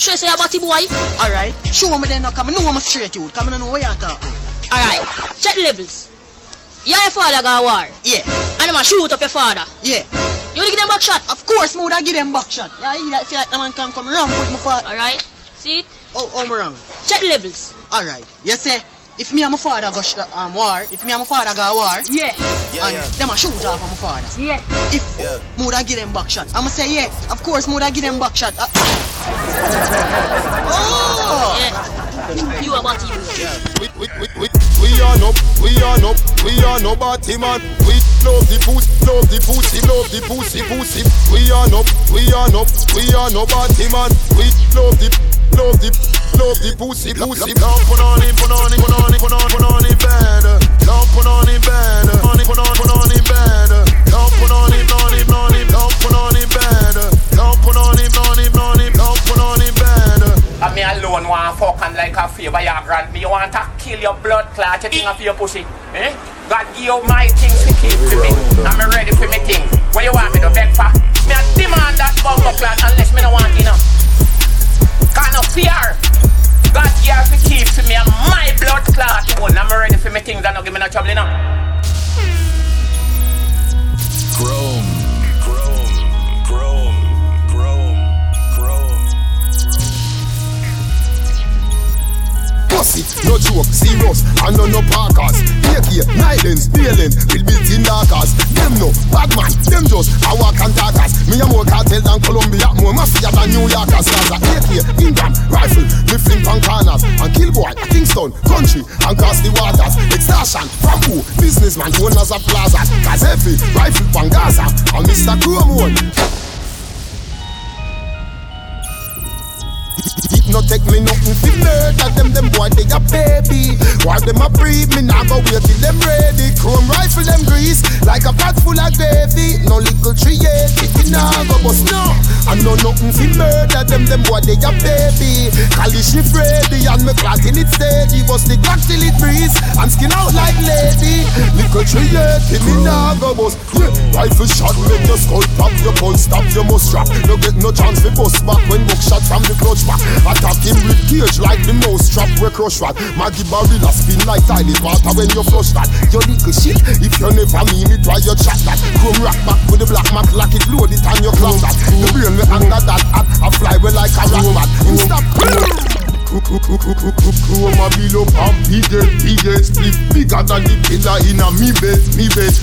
Sure say about the boy. Alright, show me then, come I know I'm a straight youth, come I know what you're talking. Alright, check the levels. And your father got a war. Yeah, And him a shoot up your father. yeah. You give them back shot. Of course, me woulda give them back shot. Yeah, you like, feel like the man can come wrong with my father. Alright? See it? Oh, oh, me wrong. Check the levels. Alright, you say, if me and my father go sh- um, war, if me and my father go war, Yeah. and them a shoot off on my father. Yeah. If me woulda give them back shot, I'ma say yeah. Of course, me woulda give them back shot. Uh, oh, Yeah. You about you. We, we, we, we, we are no, we are no, we are no body man. We love the pussy, love the pussy, love the pussy, pussy. We are no, we are no, we are no body man. We love the, love the, love the pussy, pussy. Don't put on him, put on him, put on him, put on, put on him bed. Don't put on him bed. Put on put on, put on him bed. Don't put on him, on him. Want fuck and like a favor you grant me. You want to kill your blood clot, you think of your pussy. Eh? God give you my things to keep to me. I'm ready for me thing. What you want me to beg for? Me a demand that bumper clot unless me no want now. Kind of fear. God here to keep to me and my blood clot. I'm ready for me things that no give me no trouble now. No joke, serious, and no no parkers. AK, Nylons, Nailing, will built in darkers. Them no, bad man, them just a walk and talkers. Me a more cartel than Colombia, more mafia than New Yorkers. Gaza, AK, Ingram, rifle, me fling pan corners. And kill boy, Kingston, country, and cross the waters. Extortion, from who? Businessman, owners of plazas. Cause every rifle pan Gaza, and Mr. Chrome one. No take me nothing fi murder them, them boy they a baby. While them a breed, me nah go wait till them ready. Chrome rifle them grease like a pot full of gravy. No little tree yet, it nah go bust no. I know nothing fi murder them, them boy they a baby. Kalishif ready and me clot in it steady. Bust the clock till it breeze and skin out like lady. Little tree yet, me nah go bust. Yeah, Rifle shot make your skull pop, your gun stop, you must strap. No get no chance fi bust back when book shot from the clutch back. Attack him with cage like the mouse trap we crush rat. Maggie Barilla spin like tiny water when you flush that. You little shit, if you never mean it, why you chat that? Chrome rock back with the black mark like it load it and you clock that. The brain me under that hat, I fly well like a rock bat. Him Chrome a bill up and big head, big head split bigger than the killer in a me bed, me bed.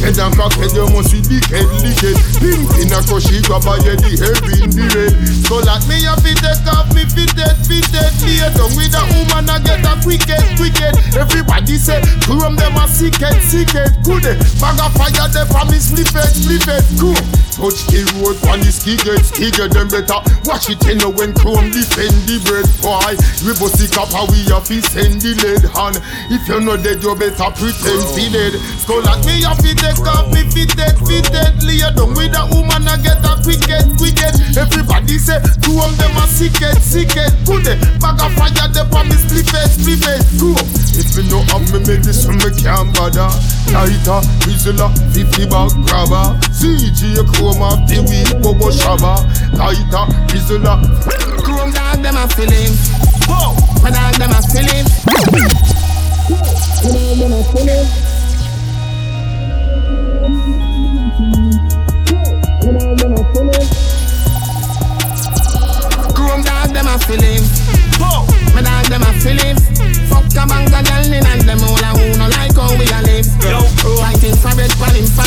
Head and crack head, you must see big head, lick head. Pink in a crush, he grab a head, the head in the red. So like me a fit take off, me fit dead, fit dead. Lay down with a woman, I get a quicket, quicket. Everybody say, Chrome them a sick head, sick head. Good eh? bag of fire, them for me slip it, slip it. Chrome, touch the road, on the skiget, skiget them better. Watch it, you know when Chrome defend the bread. Boy, we cap, how we have to send the lead hand. If you're not dead, you better pretend be dead. Skull at me, a fit take off, me fit dead, fit dead. Lay down with a woman, I get a quicket, quicket. Everybody say, two of them are sicket, sicket. Good bag of fire, they me split it, split it. Cool. If me no have me medicine, me can't bother. Lighter, Rizla, 50 bag grabber. CG, chrome of the week, Bobo Shabba. Lighter, Rizla. Chrome dog, them a feeling. My dog, them a feeling. Chrome dog, them a feeling. My dog, them a feeling. Fuck a bang of girl in and them all a who no like how we a live. Fighting for it, for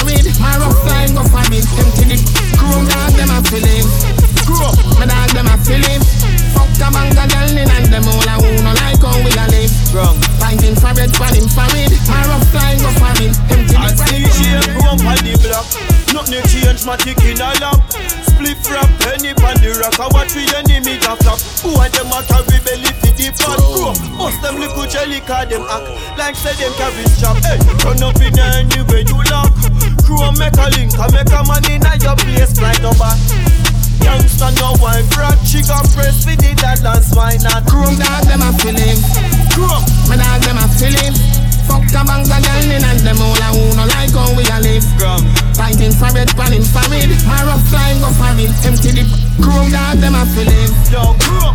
cause them act Like say them carry strap Hey, run up in anywhere you lock Crew make a link I make a man in your place like no back Youngster no wife rat She got press for the dance why not Chrome dog, them a feeling. Crew My dog, them a feeling. Fuck a bang of girl in and them all a who no like how we a live. Gram Fighting for it, for infrared. My rough line go for it. Empty the chrome dog, them a feeling. Yo, crew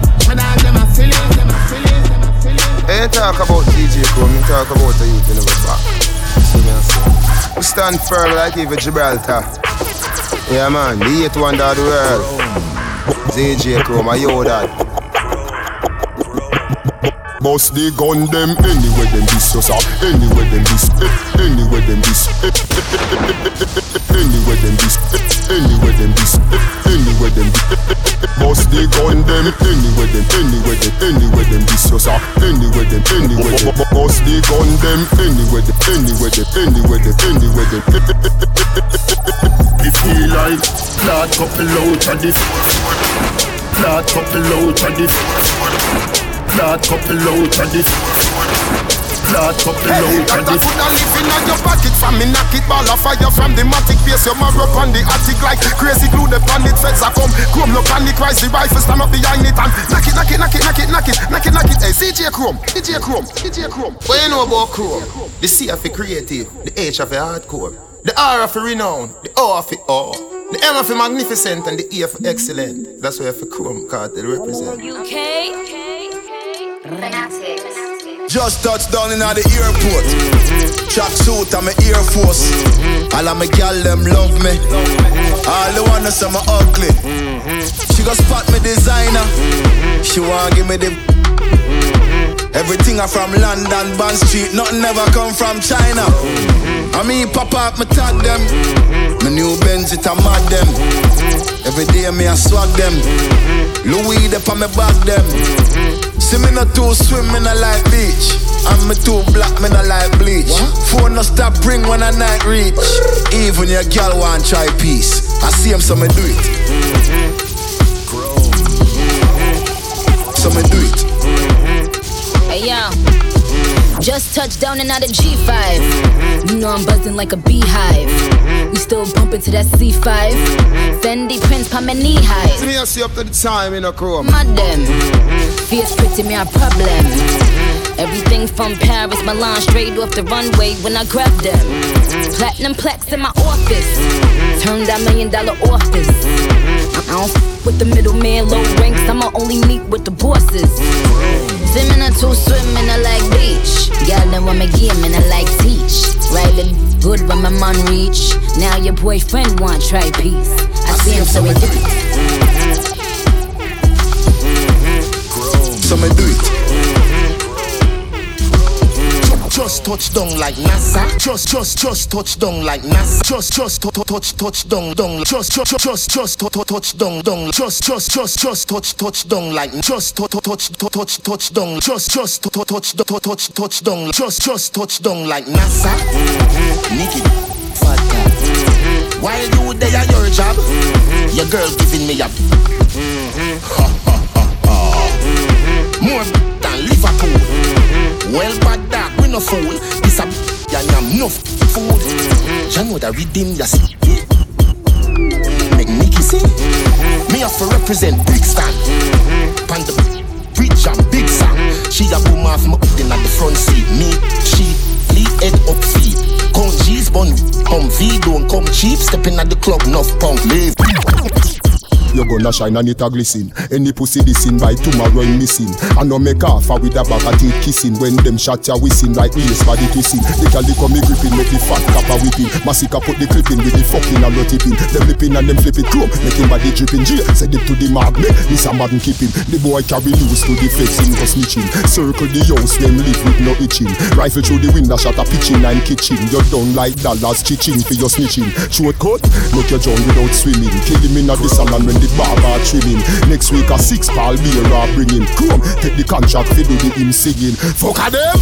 talk about DJ Chrome, me talk about the youth in the back. We stand firm like even Gibraltar. Yeah man, the eighth wonder of the world. DJ Chrome, I yo that. Bust the gun them anywhere them this us up. Anywhere them this. Anywhere them this. Anywhere them this. Anywhere them this. Anywhere them Bust the gun them anywhere them. Anywhere them. Anywhere this us up. Anywhere them. Anywhere them. Bust the gun them anywhere them. Anywhere them. Anywhere them. Anywhere them. It feel like Clad couple out of the Clad couple out of the Clad couple out of this Clad couple hey, out of this food and living on your pocket. From me knock it ball of fire from the matic. Base Your marrow on the attic like crazy glue. The pan it feds a come. Chrome no panic rise the rifle stand up behind it And knock it, knock it, knock it, knock it, knock it, knock it, knock it. Hey CJ Chrome, CJ Chrome, CJ Chrome. What you know about Chrome? The C of the creative, the H of the hardcore The R of the renown, the O of the O the M of the magnificent and the E of excellent. That's why I have Chrome cartel represent. UK. Just touched down in the airport. Track suit, I'm an Air Force. All of my gal them love me. All the wanna say me ugly. She gon' spot me designer. She wanna give me the. Everything I from London, Bond Street, nothing ever come from China. I mean, pop up, me tag them. My new Benz, it a mad them. Every day me I swag them. Louis, they on me back them. Mm-hmm. See me not too swim, me not like beach. I'm me too black, me not like bleach. What? Phone no stop ring when I night reach. Even your girl want try peace. I see him, so me do it. Mm-hmm. Mm-hmm. So me do it. Hey yo, just touched down and out of G5. You know I'm buzzing like a beehive. We still bumping to that C5. Fendi prints pa my knee high. See me, I see up to the time in a chrome. Madam. Fierce pretty me a problem. Everything from Paris, Milan, straight off the runway when I grab them. Platinum plaques in my office. Turn that million dollar office. I don't f with the middleman, low ranks. I'ma only meet with the bosses. Swimming to swimming, I like beach. Y'all know I'm a game and I like teach. Riding good when my man reach. Now your boyfriend want try peace. I, I see him so it mm-hmm. Mm-hmm. Mm-hmm. so me do it. Just touch down like NASA. Just, just, just touch down like NASA. Just, just touch, touch, down, down. Just, just, just, just touch, down, down. Just, just, just, just touch, touch down like. Just touch, touch, touch, touch down. Just, just touch, touch, touch, touch down. Just, just touch down like NASA. Mm-hmm. Nikki, fat mm-hmm. While you there at your job, mm-hmm. your girl giving me a. Ha ha ha ha. More than Liverpool. Mm-hmm. Well, no fool. This a and I'm no food. Mm-hmm. You know that redeem ya see. Mm-hmm. Make Nicky see. Mm-hmm. Me have to represent. Pan the rich and big song. She a boom off my in at the front seat. Me, she, lead head up feet. Come G's bun, come V, don't come cheap. Stepping at the club, enough punk, leave. You gonna shine and it a glisten. Any pussy dissing by tomorrow in missing. I no make off with a bag of teeth kissing. When them shot ya whistling like waist body twisting. The calico me gripping, make the fat kappa whipping. Massacre put the clipping with the fucking no tipping. Them lipping and them flipping chrome, making body dripping. G send it to the magnet. This a madden keeping. The boy carry loose to the face him go snitching. Circle the house, them live with no itching. Rifle through the window, shot a pitching and kitchen. You're done like dollars chiching for your snitching. Short cut, make your John without swimming. Kill him in a the salon when the barber trimming. Next week a six pal beer I bringing. Come, take the contract for do the him singing. Fuck a them.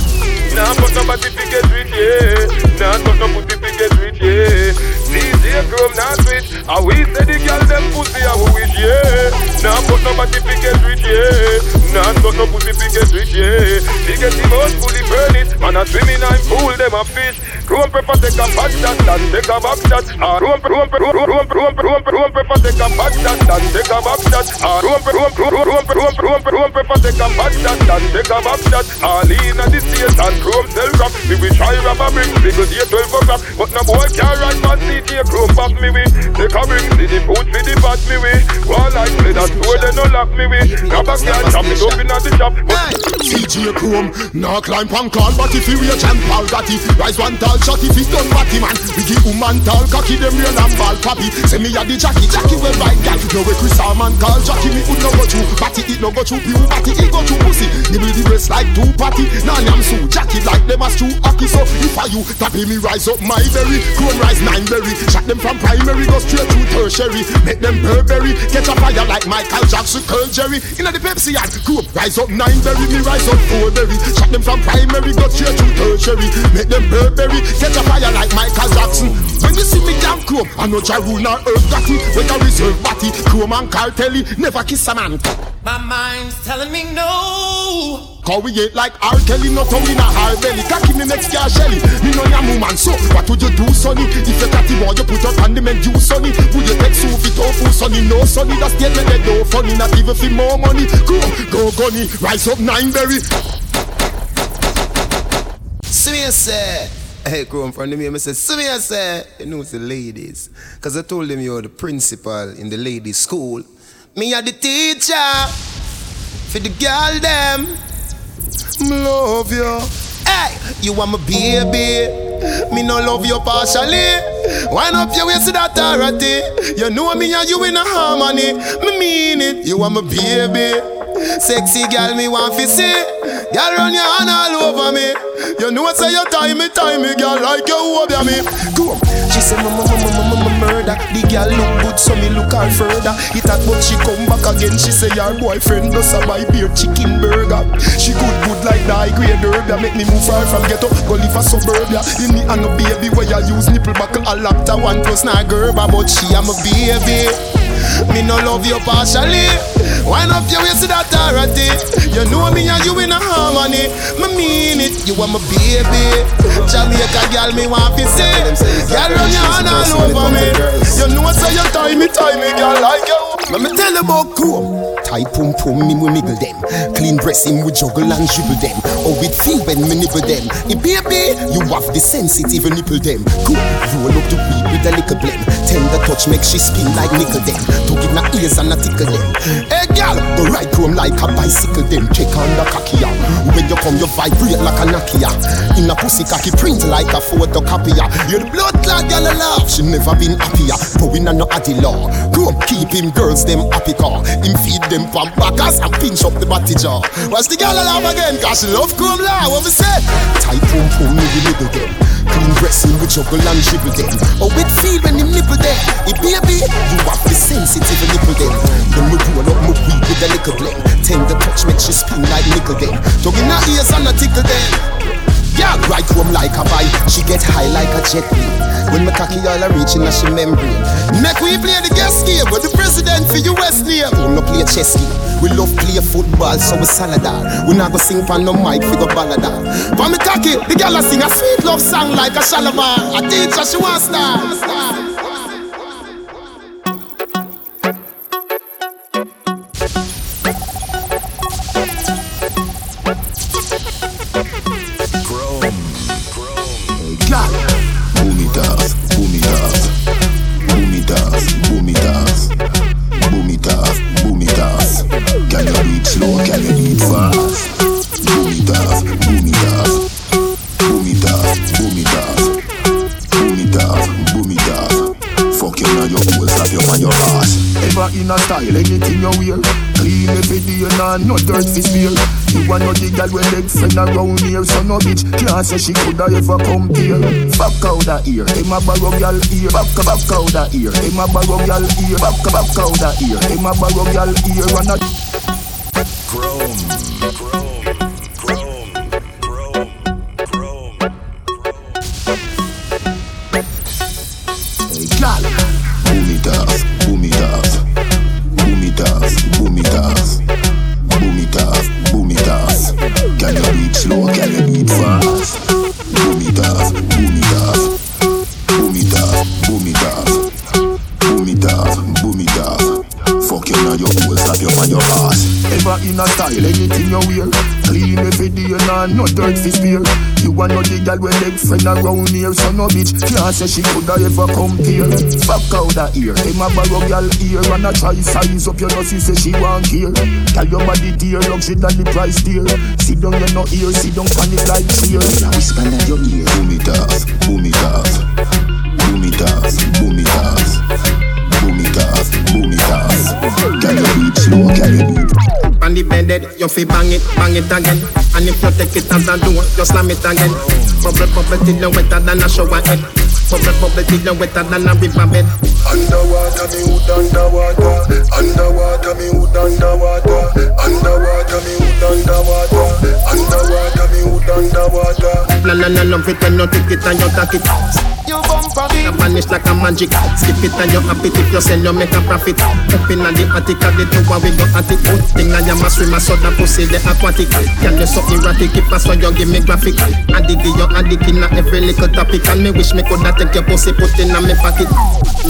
Nah, but nobody fi get rich, yeah. Nah, but no pussy fi get rich, yeah. DJ Chrome not switch. And we say the girl them pussy who wish, yeah. Nah, but nobody fi get rich, yeah. Nah, but no pussy fi get rich. Fi get the most fully furnished. Man a swimming and pool them a fish. Chrome pepper take a back shot and take a back shot. Ah, Chrome Chrome Chrome Chrome Chrome Chrome Chrome pepper take a back shot and take a back shot. Ah, Chrome Chrome Chrome Chrome Chrome Chrome Chrome pepper take a back shot and take a back shot. All in a the state and Chrome sell crap. We try a bring here 12 for crap. But no boy can't ride man DJ Chrome pop me with. Take a bring see the food for the bat me with. One like play that store they no lock me with. Grab a can chop it up in the shop. CJ Chrome, now climb pan call, but if you reach and Paul got it, rise one tall shot if it done batty man. We give woman tall cocky, them real and ball pappy. Say me a the Jackie, Jackie we right gal. No way Chris man call Jackie, me would no go through. Batty it no go through, pew batty it go through pussy. Nibble the breast like two patty. Nah yam sue, Jackie like them as two hockey. So if I you, tappy me rise up my berry, chrome rise nine berry. Shot them from primary, go straight to tertiary. Make them Burberry, catch a fire like Michael Jackson, Curl Jerry. Inna the Pepsi and chrome rise up nine berry, me rise up four berry. Shot them from primary, go straight to tertiary. Make them Burberry, catch a fire like Michael Jackson. When you see me damn chrome, I know Jarun or Herb Gotti. When I reserve batty, chrome and cartelli, never kiss a man. My mind's telling me no. Cause we ain't like R. Kelly, no tongue in a hard belly. Cocky me next car Shelly. Me know your woman, so what would you do, sonny? If you catty boy, you put your hand in you, sonny. Would you take soup it tofu, sonny? No, sonny, that statement they do funny. Not even for more money. Go, go, gunny, rise up nine berry. See grow in front of me, I say, see I say. You know, it's the ladies. Because I told them you're the principal in the ladies' school. Me are the teacher. For the girl, them. Love you. Hey, you want my baby. Me no love you partially. Wind up your waist that authority. You know me and you in a harmony. Me mean it. You want my baby. Sexy girl, me want to see. Girl, run your hand all over me. You know I say you time me, time me, girl, like you over me. Go. She say, mama, mama, mama, mama, murder. The girl look good, so me look her further. It at but she come back again. She say, your boyfriend does a buy beer chicken burger. She good, good like the high grade herb. Make me move far from ghetto, go live a suburbia. In me and a baby where you use nipple buckle a laptop one plus not gerber, but she am a baby. Me no love you partially. Wind up your waist that authority. You know me and you in a harmony. Me mean it. You are my baby. Jamaica girl, me want to see. Girl, run your hand all over me. You know I say you tie me, tie me, girl, like you. Let me tell you about cool. Tight pum pum, me we niggle them. Clean breast him, we juggle and dribble them. Oh, it feel when me nibble them. Eh, baby, you have the sensitive nipple them. Cool, roll up the weed with a little blem. Tender touch make she spin like nickel them. To give my ears and a tickle them. Hey, girl, go ride chrome like a bicycle them. Check on the cocky. When you come, you vibrate like a Nokia. In a pussy cocky print like a photocopier. You're the blood girl, I love. She never been happier. But we no addy law. Chrome keep him girls them happy car. Him feed them pump backers and pinch up the body jaw. Watch the girl laugh again, cause she love chrome law. What we say? Tight pum, me the niggle them. Clean dressing with juggle and dribble them. Oh, with feel when him nipple them. It baby, you have the sensitive nipple them. Then we roll up my weed with a little blend. Tender touch make she spin like nickel them. Dog in her ears and a tickle them. Yeah, right home like a bike. She get high like a jet plane. When my cocky all are reaching a she membrane. Make we play the guest game with the president for US name. We no play chess game. We love play football, so we saladar. We not go sing pan no mic, we go balladar. For me cocky, the girl a sing a sweet love song like a shalabar. A teacher she want star. star. No dirt fi spear. You want no the girl with leg friend around here, so no bitch can't say she coulda ever come here. Fuck out that ear, him a borrow girl ear. Back back out that ear, him a borrow girl ear. Back back out that ear, him a borrow girl ear. And a friend around here, so no bitch can't say she coulda ever compare. Back out the ear, them a borrow girl ear and a try size up your nose, say she want here. Tell your body dear, luxury than the price dear. Sit down, you no ear, sit down, panic like cheer. Whisper in your ear, boom it off, boom it off, boom it off, boom it off, boom it off, boom it off. On you fi bang it, bang it again. And if you take it as a door, you slam it again. Bubble, bubble till you wetter than a shower head. Bubble, bubble till you wetter than a river bed. Underwater, me hood underwater. Underwater, me hood underwater. Underwater, me hood underwater. Underwater, me hood underwater. Na na na love it when you take it and you take it. You bump vanish like a magic. Skip it and you happy if you sell you make a profit. Up in the attic of the tower we go at it. Good thing I am a swimmer so the pussy the aquatic. Can you so erratic if I saw you give me graphic. Addict you addict in every little topic and me wish me coulda take your pussy put in a me pocket.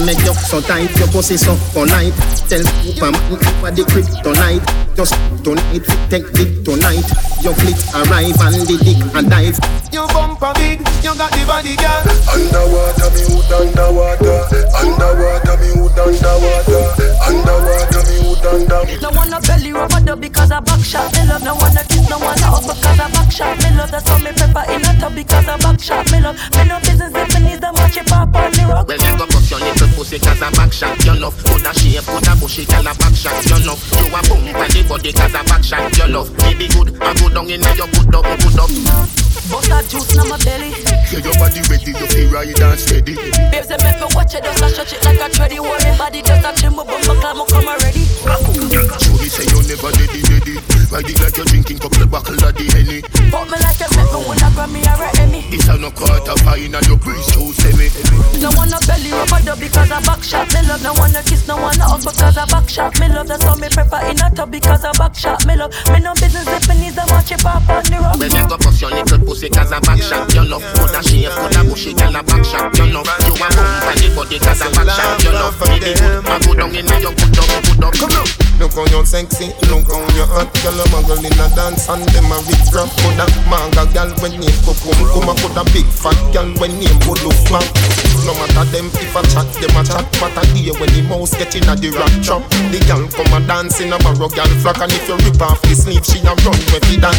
Make you so tight your pussy so polite. Tell Pam for the kryptonite. Just tonight take it tonight. Your fleet arrive and the dick and dive. You bump a big, you got the body, girl. Underwater, me hood underwater. Underwater, me hood underwater. Underwater, me hood underwater. No one a belly rubber dub because I back shot. Me love no one a kiss, no one a hug because I back shot. Me love that's how me pepper in a tub because I back shot. Me love me no business if me needs the match it pop on the rock. Well, you go bust your little pussy cause a back shot You love Put a shape, put a bushy, tell a back shot You love You a boom on the body cause a back shot You love Me be good, I go down in your good up, good up Bust that juice in my belly. Yeah, your body ready, you feel right and steady. Babes, they make me watch it, just a stretch it like a tready. Hold me body, just a trim, bump my climb, come already. Show me say you never ready, ready. Ride it like you're drinking couple buckle of the henny. Fuck me like you make me wanna grab me a Emmy. It's a no quarter fine and your breeze too semi. No one a belly rubber dub because I back shot. Me love no one a kiss, no one a hug because I back shot. Me love that's how me prepare in a tub because I back shot. Me love me no business if me needs a match it pop on the rock. Well, you go bust your little pussy cause a back shot You love Put a shape, put a bushy, tell a back shot You love You a boom on the body cause a back shot You love Me be good, I go down in your good up, good up Come on Look how you sexy, look how you hot Girl, a muggle in a dance and them a rich rap Coulda manga girl when name go come Come a coulda big fat girl when name back No matter them if a chat, them a chat a day when the mouse get in a the rock trap. The girl come a dance in a barrow girl flock And if you rip off the sleeve, she a run with it that.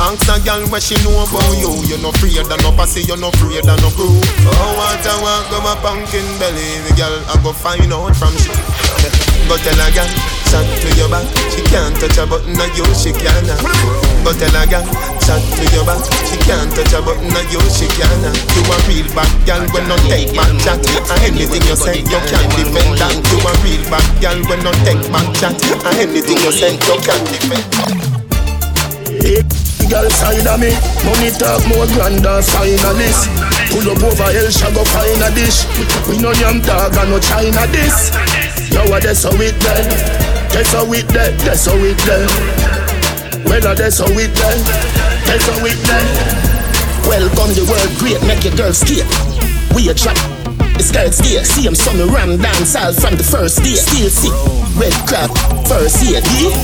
Ask a girl what she know about you You no afraid of no pussy, you no afraid of no crew. Oh, what I want, go my pumpkin belly The girl I go find out from she. Go tell a girl, shot to your back She can't touch a button of you, she can Go tell a girl, shot to your back She can't touch a button of you, she can You a real bad girl when no take back chat And anything you say, you can't defend that You a real bad girl when no take back chat And anything you say, you can't defend Hey, girl side of me, money talk more grand than finalist. Pull up over hell, shall go find a dish. We no yam dog and no China this. Yo, that's how it then? That's how it then. That's how it then. Well, uh, that's how it then. That's how it then. Welcome the world great, make your girl skate. We a trap. The skirts gear, see him some ram dance all from the first day. Still sick, red crab, first year. Yeah?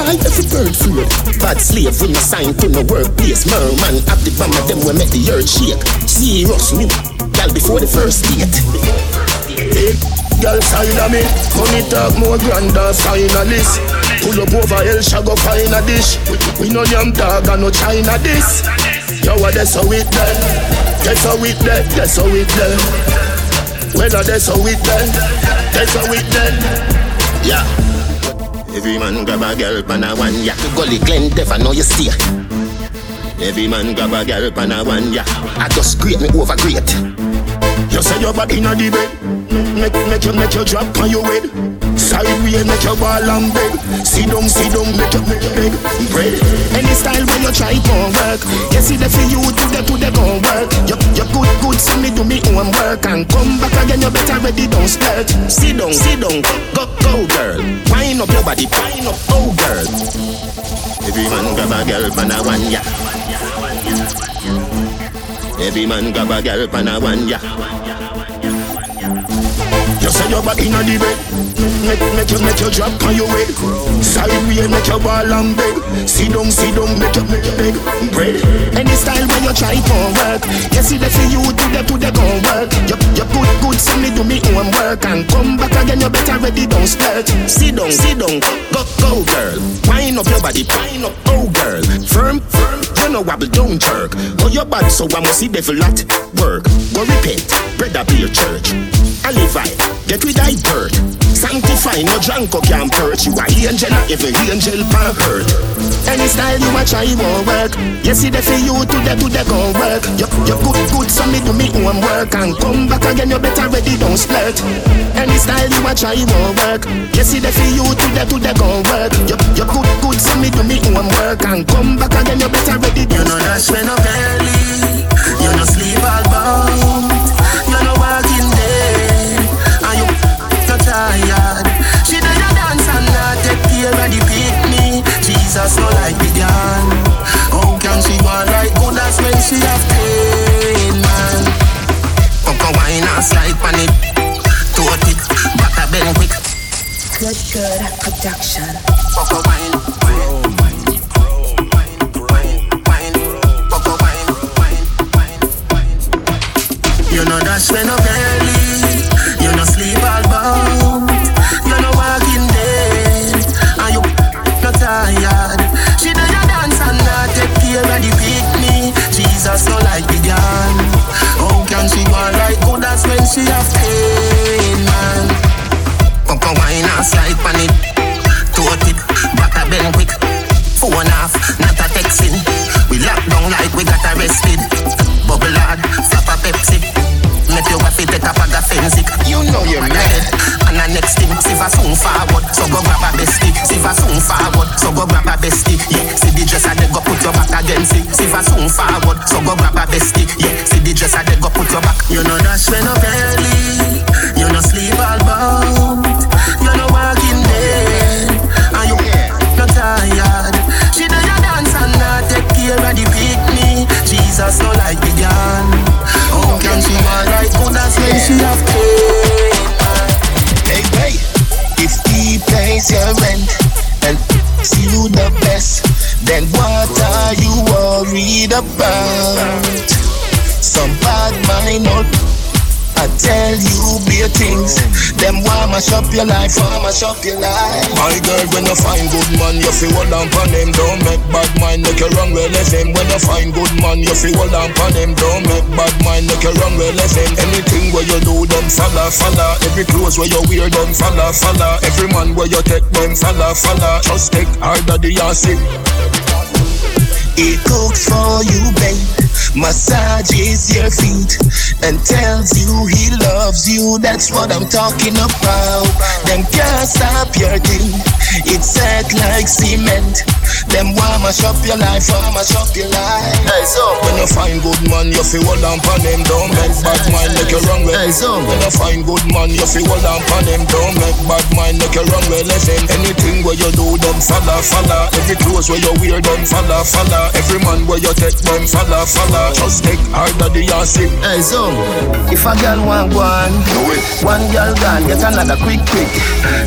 I every bird feared. Bad slave, when no sign to no workplace. Merman, have the bomb of them we make the earth shake. Serious new, gal before the first date. Hey, girl side of me, money talk more grand than finalist. Pull up over shall go find a dish. We no yam dog and no China this. Yo, what that's how it done. That's how it done. That's it done. Well, uh, that's how it done. That's how it done. Yeah. Every man grab a girl pan a one. To gully Glen Dev, I know you stay. Every man grab a girl pan a one ya. I just great me over great. You say your body inna the bed. Make make you make you drop on your head. Sideway make you ball and beg. Sit down, sit down, make you make you beg. Bread. Any style when you try gon' work. You see the for you to the to the gon' work. You you good good see me do me own work and come back again. You better ready don't skirt. Sit down, sit down, go go go, girl. Wind up your body, wind up, oh girl. Every man grab a girl pan I want ya. Every man grab a girl pan a one ya. You say you're back in the bed. Make, make you, make you drop on your way. Sideway, make you wall and beg. Sit down, sit down, make you, make you beg. Bread. Any style when you try to work. You see the for you do the, do the gon' work. You, you put good, send me do me own work. And come back again, you better ready, don't splurt. Sit down, sit down, go, go, girl. Wind up your body, wind up, oh girl. Firm, firm, you know wobble, don't jerk. Oh, your bad, so I must see devil at work. Go repent, brother be your church. I live right, get rid of dirt. Sanctify, no drunk or can't perch. You are angel, every angel pan hurt. Any style you a try won't work. You see the for you to the to the gon' work. You you good good, so me do me own work and come back again. You better ready, don't splurt. Any style you a try won't work. You see the for you to the to the gon' work. You you good good, so me do me own work and come back again. You better ready, don't You know that's when I'm early. You know sleep all bound. Production. Tell you be things. Them want mash up your life, want mash up your life. My girl, when you find good man, you feel hold on pon him Don't make bad mind, make you wrong with him When you find good man, you feel hold on pon him Don't make bad mind, make you wrong with him Anything where you do, them follow, follow Every clothes where you wear, them follow, follow Every man where you take, them follow, follow Just take harder the sick. It cooks for you, babe. Massages your feet and tells you he loves you. That's what I'm talking about. Them can't stop your thing. It's set like cement. Them want mash up your life, want mash up your life. Hey, so when you find good man, you feel hold on pon them. Don't make bad mind make you wrong with. Hey, so when you find good man, you feel hold on pon them. Don't make bad mind make you wrong with. Listen, anything where you do, them follow, follow. Every clothes where you wear, them follow, follow. Every man where you take, them follow, follow. Just take harder the sick. Hey, so if a girl want one, do it. One girl gone, get another quick, quick.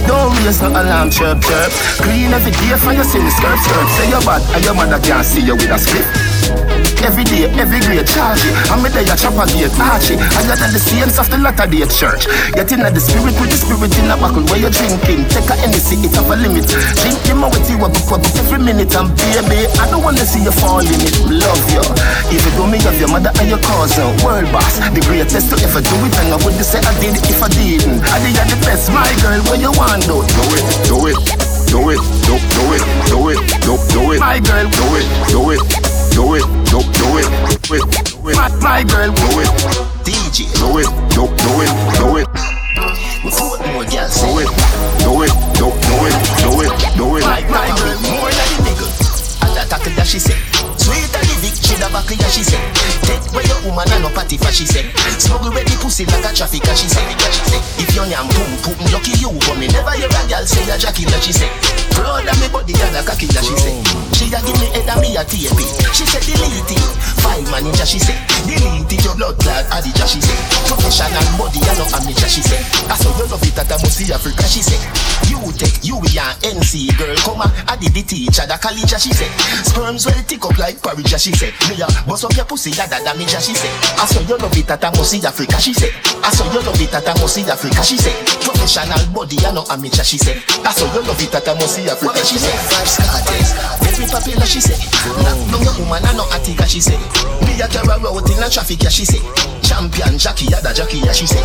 Don't raise no alarm, chirp, chirp. Clean every day for your silly skirt, skirt. Say you're bad, and your mother can't see you with a split. Every day, every grade, charge. I'm there, you chop a gate, arch it. Higher than the saints of the latter day church. Get in the spirit with the spirit in a buckle where you're drinking. Take a Hennessy, it have a limit. Drink him with you, up, every minute. And baby, I don't wanna see you fall in it. Love you. Even though me have your mother and your cousin, world boss, the greatest to ever do it. And I wouldn't say I did if I didn't. I did you the best, my girl, where you want though. Do it, do it, do it, do, do it, do it, do, do it. My girl, do it, do it, do it, do, do it, do it, do it. My, my girl, do it. DJ, do it, do, do it, do it. Four more girls. Do it, do it, do, do it, do it, do it. My, my girl, more than the nigga. And that tackle that she say. Sweet and the victory, the back yeah, she say. Take where your woman and no party for she say. Smuggle where the pussy like a traffic, she say. If your name boom, boom, lucky you, but me never hear a girl say a Jackie that she say. Proud of me body, and a cocky she say. She a give me said that me a tape it. She said delete it. File manager, she said delete it. Your blood clot adija, she said professional body, I know amateur, she said. I saw you love it at a Musi Africa, she said. You take you and NC girl, come on, I did the teacher, the college, she said. Sperms well tick up like porridge, she said. Me a bust up your pussy, da damage, she said. I saw you love it at a Musi Africa, she said. I saw you love it at a Musi Africa, she said. Professional body, I know amateur, she said. I saw you love it at a Musi Africa, she said. Five scars, very popular, she said. No, no, woman, I know Attica, she said. Me a carry out in the traffic, yeah, she said. Champion Jackie, yeah, the Jackie, yeah, she said.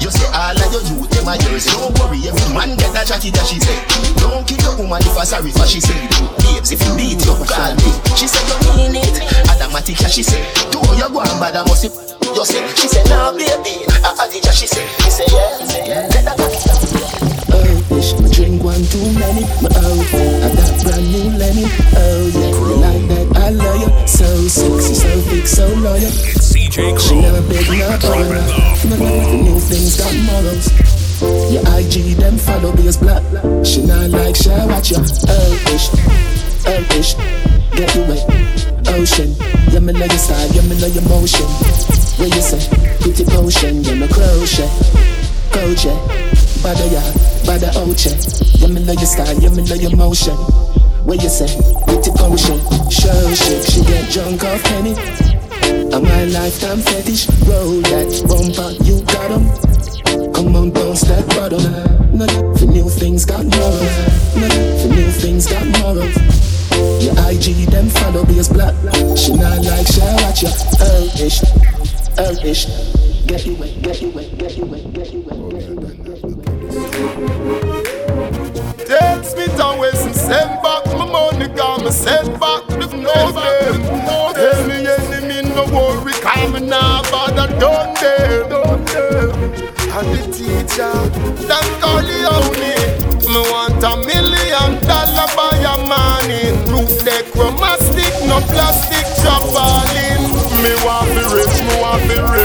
You say all of your youth, them a yours. Don't worry, every man get a Jackie, that she said. Don't kill your woman if I sorry for she said. Babes, if you beat you, call me. She said you mean it. Adamatic, yeah, she said. Do you go and bad, I must see. You say, she said, nah, baby. I Adija, she said. He say, yeah, he say, yeah. Let that Oh, me drink one too many. My outfit, I got brand new Lenny. Oh yeah, you like that? I love you. So sexy, so big, so loyal. It's C J. She never big, not owner. No, no, new things got morals. Your IG them follow me as black. She not like share watch you. Oh fish, oh fish, get you wet. Ocean, yeah me love your style, yeah me love your motion. Where you say, pretty potion, yeah me crochet, crochet. Bada ya, bada oche. Yeah me love your style, yeah me love your motion. Where you say, pretty potion, show shake. She get drunk off penny. And my lifetime fetish, roll that bumper, you got 'em. Come on, don't step bottom. Not for new things got morals. Not for new things got morals. Your IG them follow me as black. She not like share watch ya. Oh ish, Takes me down west and send back my money, got me send back the no them. Tell me enemy no worry, come me now, but I don't them, don't. And the teacher, that call me only. me want a million dollar by a morning. Roof deck romastic, no plastic chop in. Me want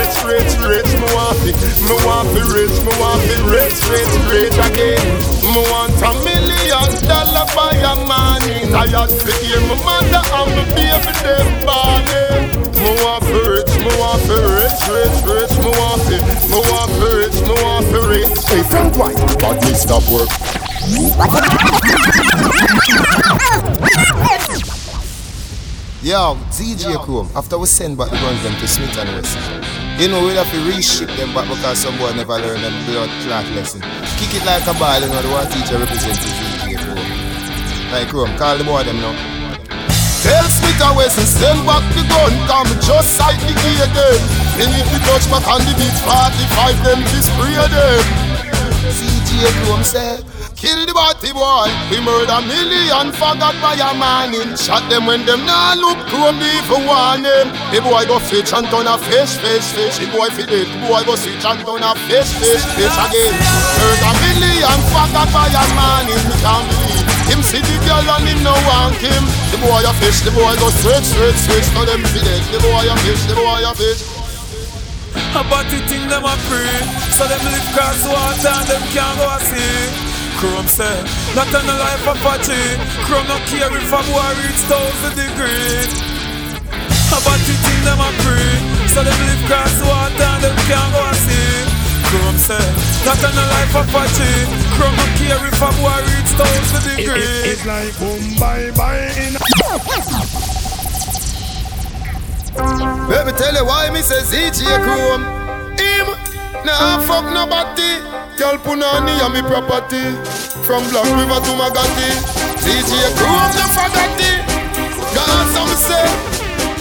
rich, rich, rich. Me want be, me want be rich, me want be rich, rich, rich again. Me want a million dollar by a morning. Tired to hear my mother and my baby them balling. Me want be rich, me want be rich, rich, rich. Me want be, me want be rich, me want be rich. Hey Frank White, but me stop work. Yo, DJ Chrome, after we send back the guns them to Smith and Wesson, you know we'll have to reship them back because some boy never learn them blood clot lesson. Kick it like a ball, you know, the one teacher represents DJ Chrome. Like Chrome, call the boy them now. Tell Smith and Wesson send back the gun Come just sight the gate them Then if the touch back on the beat 45 them display them CJ Chrome say Kill the body boy. We murder million forgot by a man in Shot them when them nah look chrome for one them The boy go fish and turn a fish, fish, fish. The boy fit it, the boy go switch and turn a fish, fish, fish again. Murder million forgot by a man in can't believe him see the girl and him no want him. The boy a fish, the boy go switch, switch, switch To them fit it, the boy a fish, the boy a fish. About the thing them a pray. So them live cross water and them can't go a see Chrome say, not on a life of party Chrome not care if a boy reach thousand degree About the thing them a pray So them live cross water and them can't go a see. Chrome say, not on a life of party Chrome no care if a boy reach thousand degree it, It's like boom bye bye in Baby, tell you why me say CJ Chrome. Nah fuck nobody. Girl punani a me property. From Black River to Maggotty. CJ Chrome the forgotti. Got some say.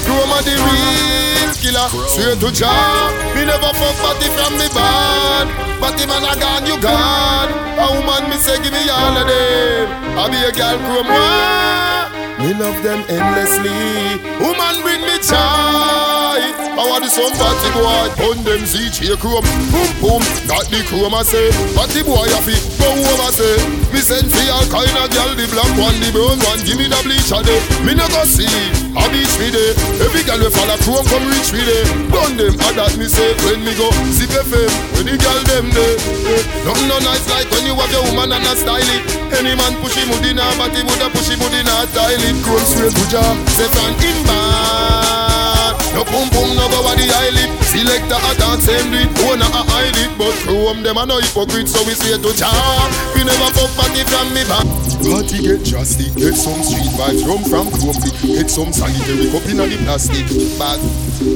Chrome a the real killer. Straight to job. Me never fuck body from me bad. Body man a gone, you gone. A woman me say give me all of them. I be a girl Chrome one. Me love them endlessly. Woman bring me joy. I want the somebody boy. On them CJ chrome. Um, boom boom. Got the chrome I say. But the boy a fi go over say. Me send for all kind of girl. The black one, the brown one. Give me the bleach a day. Me no go see. I beach me day. Every girl we follow chrome come reach me day. Burn them. I that me say. When me go zip FM. When the girl them day. Nothing no nice like when you have your woman and a style it. Any man push him in her body, woulda push him in her style it. Chrome to Jah. Say from him. No pum pum, no go the eyelid. Select a dance and do it, owner a it. But chrome them a no hypocrite, so we say to Jah. We never fuck party from me back. Party get drastic, get some street vibes, rum from chrome big. Get some sanitary cup in the plastic bag.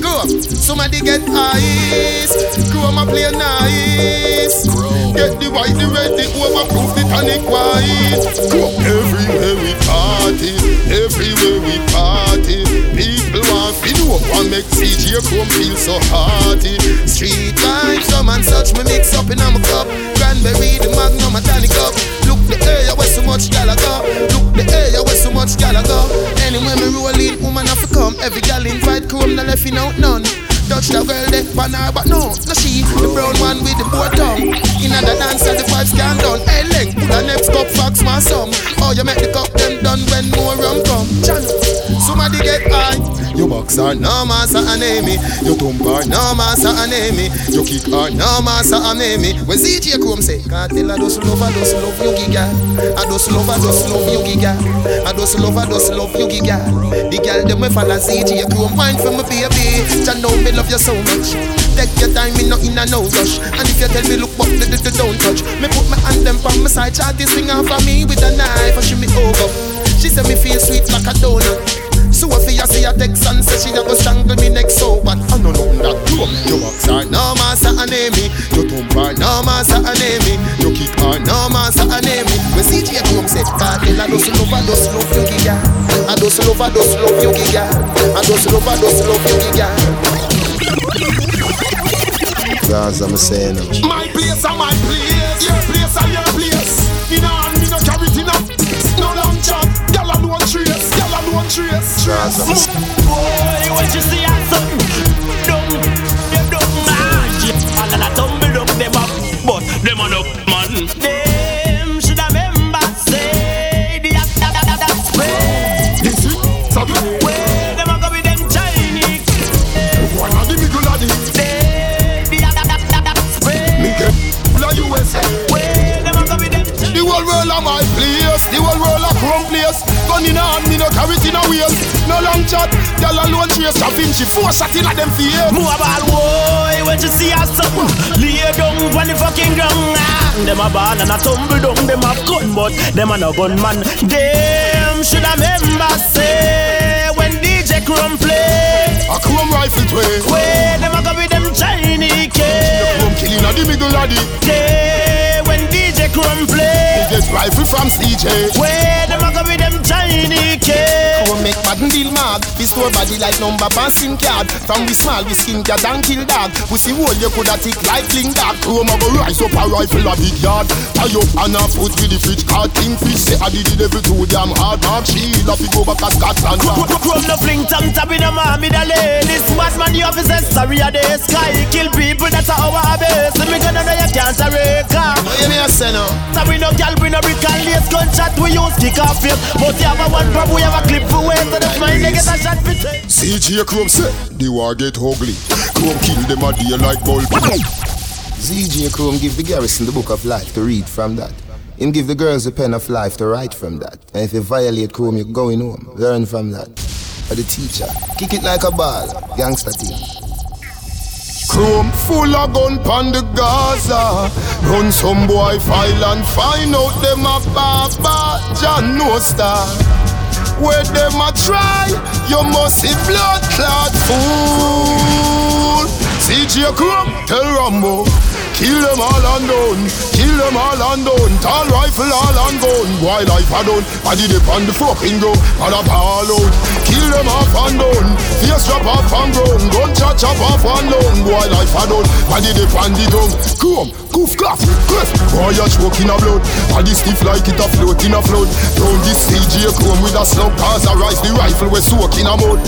Go, up, somebody get ice. Chrome a play nice. Get the white, the red, the overproof, the tonic white. Come everywhere we party, everywhere we party. People want to know what make CJ Chrome feel so hearty. Street vibes, some and such me mix up in a cup. Cranberry, the Magnum, a tonic cup. Look the area where so much gal go. Look the area where so much gal go. Anywhere me roll in, woman have to come. Every gal invite Chrome, no left out none. Touch the girl deck pan her, but no, no she The brown one with the board tongue In the dance and the vibes can done Hey link, put the next cup fox my some Oh you make the cup box are no massa anemi Your thumb are no massa anemi Your kick are no massa anemi When ZJ Chrome say Can't I just love, I just love you giga I just love, I just love you giga I just love, I just love you giga The girl them we follow ZJ Chrome Wine for my baby Jah know me love you so much. Take your time, me not in a no rush. And if you tell me look back, the, the, don't touch. Me put my hand them on my side, try this thing off of me with a knife, and she me over. She said me feel sweet like a donut. So if you see a text and say she a go strangle me next so but I don't know nothing that do. Your box are no master and me. Your thumb are no master and me. Your kick are no master and me. When CJ come say tell I just love I just love you giga. I just love I just love you giga. I just love I just love you giga. Guys, I'm saying. My place and my place, your place and your place. Me no hand, me no carry it in a no long chat. Trace, trace. Boy, when you see us something, dumb, you dumb man. Ah, All of tumble up them up, but them a no man. Them should remember say the act that that that spray. This is something. Where them a go with them Chinese? One of the middle of the The act that that that that spray. me get la USA. Where them a go with them The whole world of my place, the whole world of chrome place. Gun in hand, me no carry it a waist. No long chat, gyal alone trace. Da Vinci four shot in a them face. Move ball boy, when you see us something Lay down on the fucking ground ah. Them a ball and a tumble down Them a gun but them a no gunman Them should a member say When DJ Chrome play A chrome rifle tway. Where them a go with them Chinese kids Chrome killing a the middle of the. Day when DJ Chrome play Biggest rifle from CJ. Where them a go with them Chinese kids Chrome make bad deal mag. We store body like number one SIM card. From we small, we skin cat and kill dog. We see hole you coulda tick like fling dog. Chrome a go rise up a rifle a big yard. Tie up and a foot with the fridge card. Kingfish say I did the devil too damn hard. Mark shield up, he go back a Scotland yard. Chrome no fling tongue tap in a man with a ladies Bad man the officers sorry a day Sky kill people that's our base Me gonna know you can't break You me a say no. So we no gal we no brick and lace gunshot we use kick off it But you have a one pop we have a clip for waste So that's mine they get a shot for CJ Chrome say the war get ugly. Chrome kill them a day like bulb. ZJ Chrome give the garrison the book of life to read from that. Him give the girls the pen of life to write from that. And if you violate Chrome, you're going home. Learn from that. Or the teacher. Kick it like a ball. Gangster team. Chrome full of gun pon the Gaza. Run some boy file and find out them a baba. John no star. Where them a try, you must see blood clot fool. CJ Chrome, tell Rambo. Kill them all and done, kill them all and done. Tall rifle all and gun. Boy life a done, body dip on the fucking go. And a ball out. Kill them off and done. Face drop off and grown. Gun chop chop off and down. Boy life a done, body dip on the tongue. Come, goof, clap, cliff. Boy you choke in a blood. Body stiff like it a float in a flood. Round this CJ Chrome with a slug cause a rise the rifle we soak in a mud.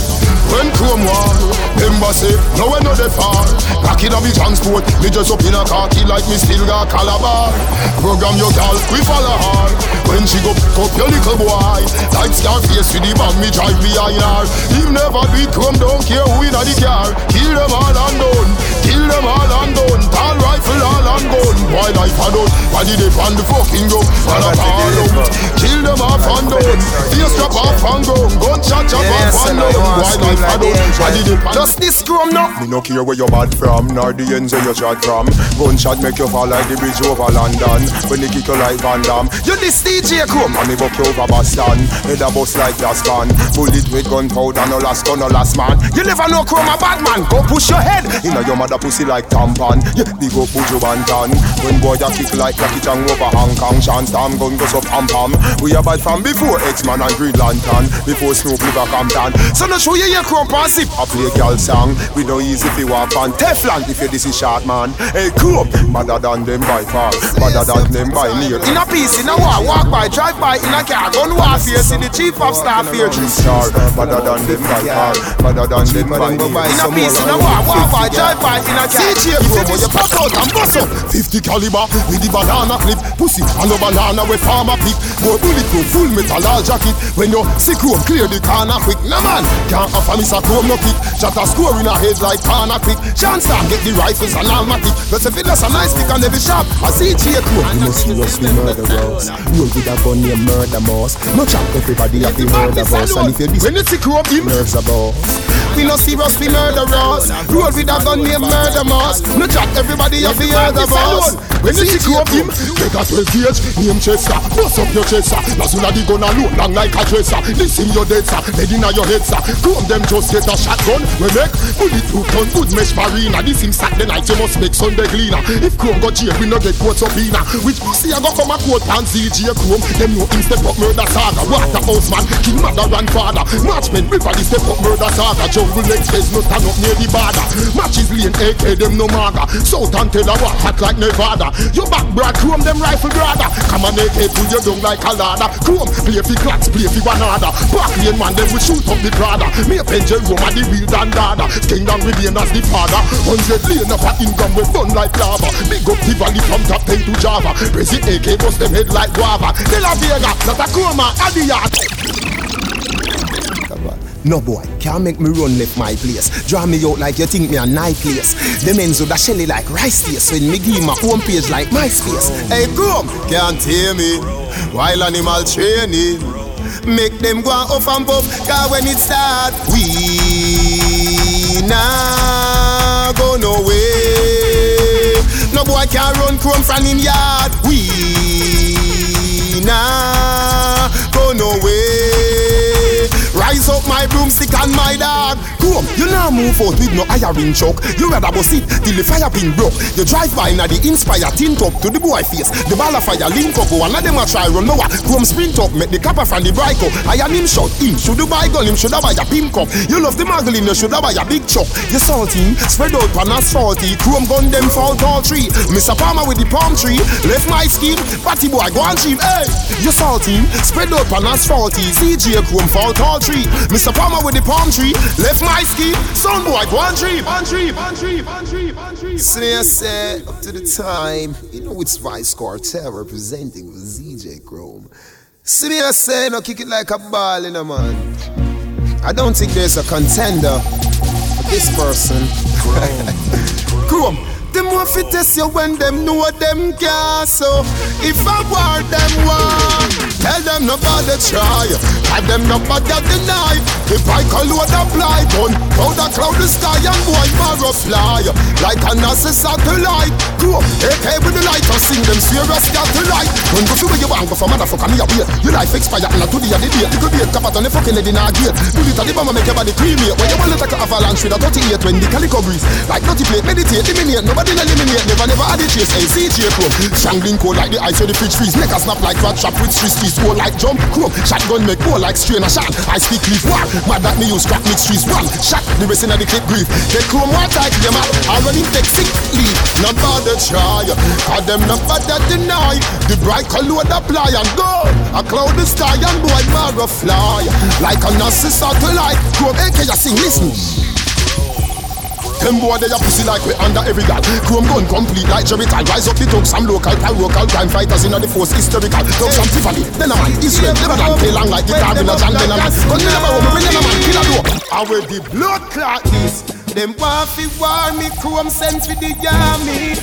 When Chrome war, remember say, no we no dey far. Back in a me transport, me just up in a khaki like me still got calabar. Program your gal, we follow her. When she go pick up your little boy, like Scarface with the bag, me drive behind her. Him never do it, Chrome don't care who in the car. Kill them all and done, kill them all and done. Tall rifle all and gun, boy life a done. Body they on the fucking go, and a ball out. Kill them off and done, face drop off and gun, gun cha cha Yeah, bad so one now you want Why school life I like the don't angel. Body dip Just this chrome now. Me no care where you bad from Nor the ends where you shot from Gunshot make you fall like the bridge over London. When they kick you like Van Damme. You this DJ Chrome. And me buck you over Boston. Head a bust like Gascon Bullet with gunpowder No last gun no last man. You never know chrome a bad man. Go push your head. Inna your mother pussy like tampon Yeah, big up Buju Banton When boy a kick like Jackie Chan over Hong Kong Chance time gun goes up pam pam. We a bad from before X-Man and Green Lantern Before Snoop Liver Compton So no show you your chrome pass. I play girl song. We no easy fi walk on Teflon if you this is short man. Hey cool Better than them by far. Better than them by near. In a piece, in a war, walk by, drive by, in a car, gun warfare, see the chief of staff here. Three star Better than them by far. Better than them by near. In a piece, in a war, walk by, drive by, in a car. CJ promo, you pack out and bust up 50 caliber with the banana clip. Pussy and no banana with farmer pick More bulletproof, full metal all jacket. When you see chrome, clear the corner quick. No man, can't offer me some chrome no pick Shot a score in a head like corner quick Chance get the rifles and all my almatic But if it does a nice pick on every shop. I see CJ chrome You must seriously murder us. Roll with a gun named Murder Boss. No chop everybody have the murder boss. And if you this When you see chrome, him. Nerves a boss. We no seriously murder us. Roll with a gun named Murder Boss. No chop everybody have the murder boss. When you see chrome, him. Take a 12 gauge, name Chester. Bust up your chest, sir Lazula the gun alone, long like a dresser Listen your dead, sir. Dead inna your head, sir. Chrome them just get a shotgun. We make bulletproof gun, good mesh marina. This him Saturday night, you must make Sunday cleaner If Chrome got jail, we no get up in Which pussy I go come a quote pan CJ Chrome. Them know him step up murder saga. Waterhouse man, king mother and father. Marchman, everybody step up murder saga. Jungle face, no stand up near the border. Matches lane, AK them no maga. South and tell a hot like Nevada. You back brad, Chrome them rifle brother. Come on AK pull you down like a ladder Chrome, play fi clocks, play fi order Back lane man, them will shoot up the Prada Me a Benji Roma, the real dandada Kingdom remain as the father. Hundred lane of a income we burn like lava Big up the valley from top 10 to Java AK bust them head like guava De La Vega, No boy, can't make me run left my place. Draw me out like you think me a night place. The with a shelly like rice face when me give my home page like my MySpace. Hey, come, can't hear me while animal training. Make them go off and puff, cause when it start, we nah go no way. No boy can run chrome from him yard. We nah go no way. Rise up my broomstick and my dog. Come, you now move out with no iron choke. You rather bust it till the fire pin broke. You drive by now the inspire tint up to the boy face. The ball of fire link up, oh, one of them a try run lower. Chrome sprint up, make the copper from the up. I am him shot, him should buy gun, him should buy a pimp cup. You love the muggling, you should buy a big chop. You salty, spread out pan asphalty. Chrome gun them fault all three. Mr. Palmer with the palm tree, left my scheme. Party boy go and cheap, hey. You salty, spread out pan asphalty. CJ Chrome fall tall tree. Mr. Palmer with the palm tree, left my scheme. Son boy go and tree, and tree, and tree, and tree, and tree. So I said, up to the time, you know it's Vice Cartel representing with ZJ Chrome. I say, no kick it like a ball in a man. I don't think there's a contender for this person. Chrome. Them want fi test you when them know them can So if I war them want Tell them no bother try. Tell them no bother deny. If I call load a fly gun Powder cloud the sky and boy marrow fly. Like a NASA satellite. Go AK with the light and sing them serious satellite. Don't go feel where you want go for motherfucker me a wait. Your life expire and I to the other date. You could be a cap on the fucking head in a gate Bullet at the bomb make your body cremate. When you want to take a avalanche with a 38 when the calico breeze Like dirty plate meditate eliminate. Nobody eliminate never never had it chase Hey CJ Chrome. Strangling cold like the ice of the fridge freeze. Make a snap like rat trap with street streets Go like jump Chrome Shotgun make go like strain a shot. I speak leaf war. Mad that me use crack mix trees one Shot. The rest in the clip grief. They Chrome what like them out Already take sick leave Not bother try Cause them not bother deny. The bright color the apply and go. A cloud the sky and boy marrow fly. Like a NASA satellite. Chrome AK you sing listen them boy they a pussy like we under every gal Chrome gun complete like Jericho. Rise up the talk some local local crime fighters in the force historical. Talk some Tiffany Then a man Israel Lebanon. Play long like the car in a jang Then a man. Gun me never run me a man Kill a door. And where the blood clot is them want fi war me, chrome sense with the army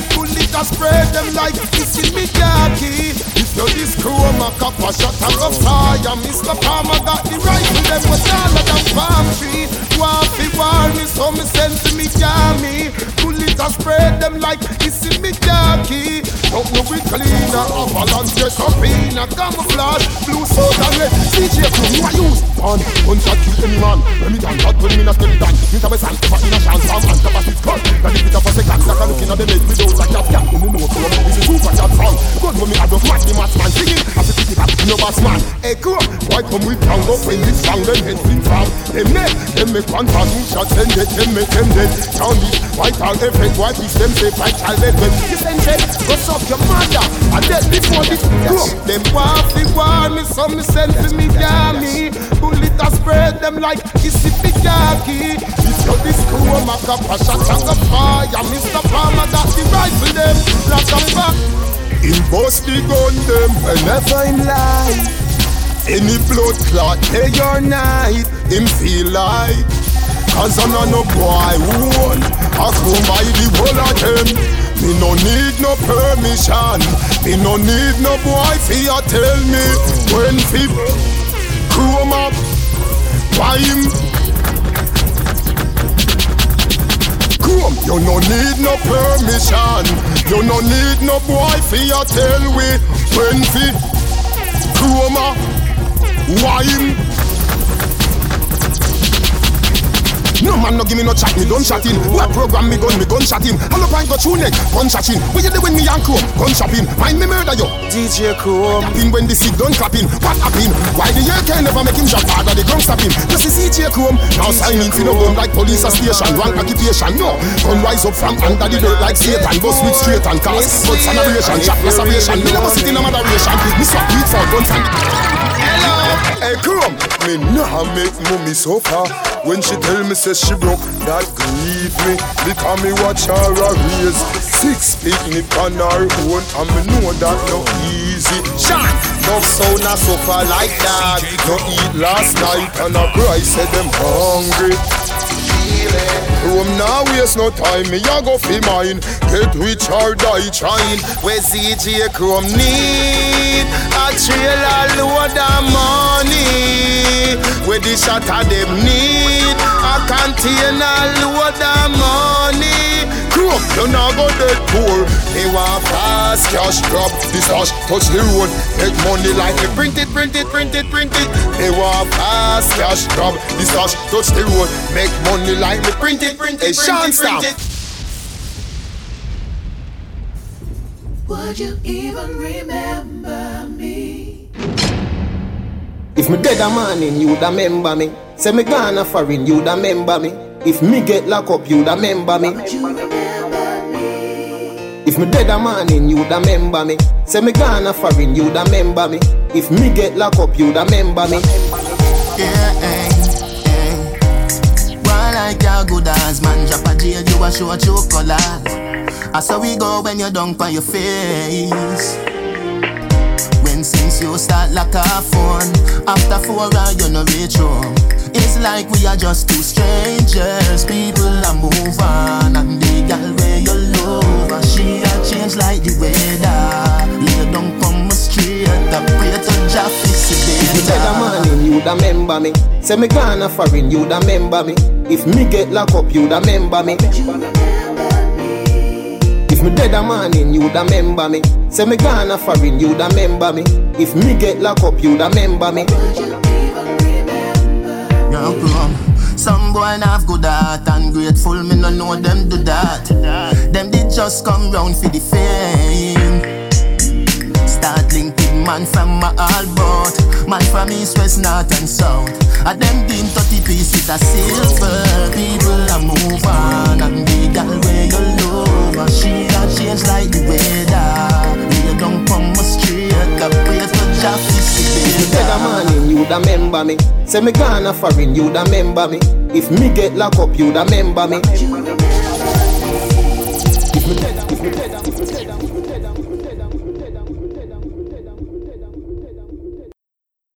Mr. Spray them like this in me khaki. If you're this crew, my cup a shot a rough fire. Mr. Palmer got the right, rifle, them was all than palm tree. Waffy war me, so me send to me jammy. Bullets a spray them like this in me khaki. Don't know we cleaner, avalanche your copina, camouflage, blue suit and red. DJ crew, who I use? On, hunter kill any man. Let me down, not put me in a tell me and but in a chance, I'm under a six gun. That if it up a second, I can look in a the bed without a cap cap cat cat Me know from This is super cat song Gun when me have a match the match man Singing as a ticket up No boss man Hey crew Why come we down up when this song Them heads been found Them neck Them make one fan Who shot send it Them make them dead Sound this White all effect Why peace them safe Like child dead When you send it Go suck your mother I dead before this Crew Them want the war Me some me send to me me Bullet a spread them like kissy pigaki This your disco up a shot and a fire. Mr. Palmer got the rifle them Lock up back Him bust the gun them Whenever him lie Any blood clot day or night Him feel like. Cause I'm not no boy who won. I come by the whole of them. Me no need no permission. Me no need no boy you tell me When fi Chrome up. Why him Chrome You no need no permission. You no need no boy for you tell we When fi Chrome up No man no give me no chat, me gun shotting. What program me gun, me gun shotting. Hello pint go through neck, gun shotting. What you doing me and crew? Gun shopping. Mind me murder you. DJ Chrome. Happen when the seed done clapping. What happen? Why the can never make him drop harder? The gun stopping. Just see DJ Chrome. Now signing for no gun like police a station. Rank occupation. No. Gun rise up from under the dirt like Satan. Bust with straight and cast. But celebration, chop preservation. Me never sit in a moderation. Me swap beat for guns and. Hey Chrome. Me nah make mummy so far. When she tell me say she broke, that grieve me Because me watch her a raise Six picnic on her own And me know that no easy Shot! No sound a suffer like that No eat last night And a cry said them hungry Room now waste no time, me a go fi mine. Get rich or die trying. Where ZJ Chrome need? A trailer load of money. Where the shot of them need? A container load of money Chrome, you now go dead poor They want fast cash drop this stash Touch the road, make money like me. Print it, print it, print it, print it. They want fast cash drop this stash Touch the road, make money like me. Print it, print it, print it, print it. Would you even remember me? If me dead a morning, you'd remember me. Say me gone a foreign, you'd remember me. If me get locked up, you'd remember me. If me dead a morning, you'd remember me. Say me gone a foreign, you'd remember me. If me get locked up, you'd remember me. Yeah, eh, eh. hey, hey. One like your good ass man, drop a jail, you a show true colors. I saw we go when you dunk on your face. When since you start like a phone, after four hours you no reach home. It's like we are just two strangers. People are move on, and the girl where you love, she a change like the weather. You don't come straight up, pray to Jah fix it dead a better. morning, you'd remember me. Say me gone a foreign, you'd remember me. If me get locked up, you'd remember me. If me dead a morning, you'd remember me. Say me gone a foreign, you'd remember me. If me get locked up, you'd remember me. Some boy have good heart and grateful, me no know them do that. Them did just come round for the fame. Start linking man from my all but Man from east, west, north and south. And them doing 30 pieces of silver. People a move on And the girl way you love she a change like the weather. You don't come straight Got pray it a better. morning, you'd remember me. Say me gone a foreign, you'd remember me. If me get locked up, you'd remember me. If me if me if me.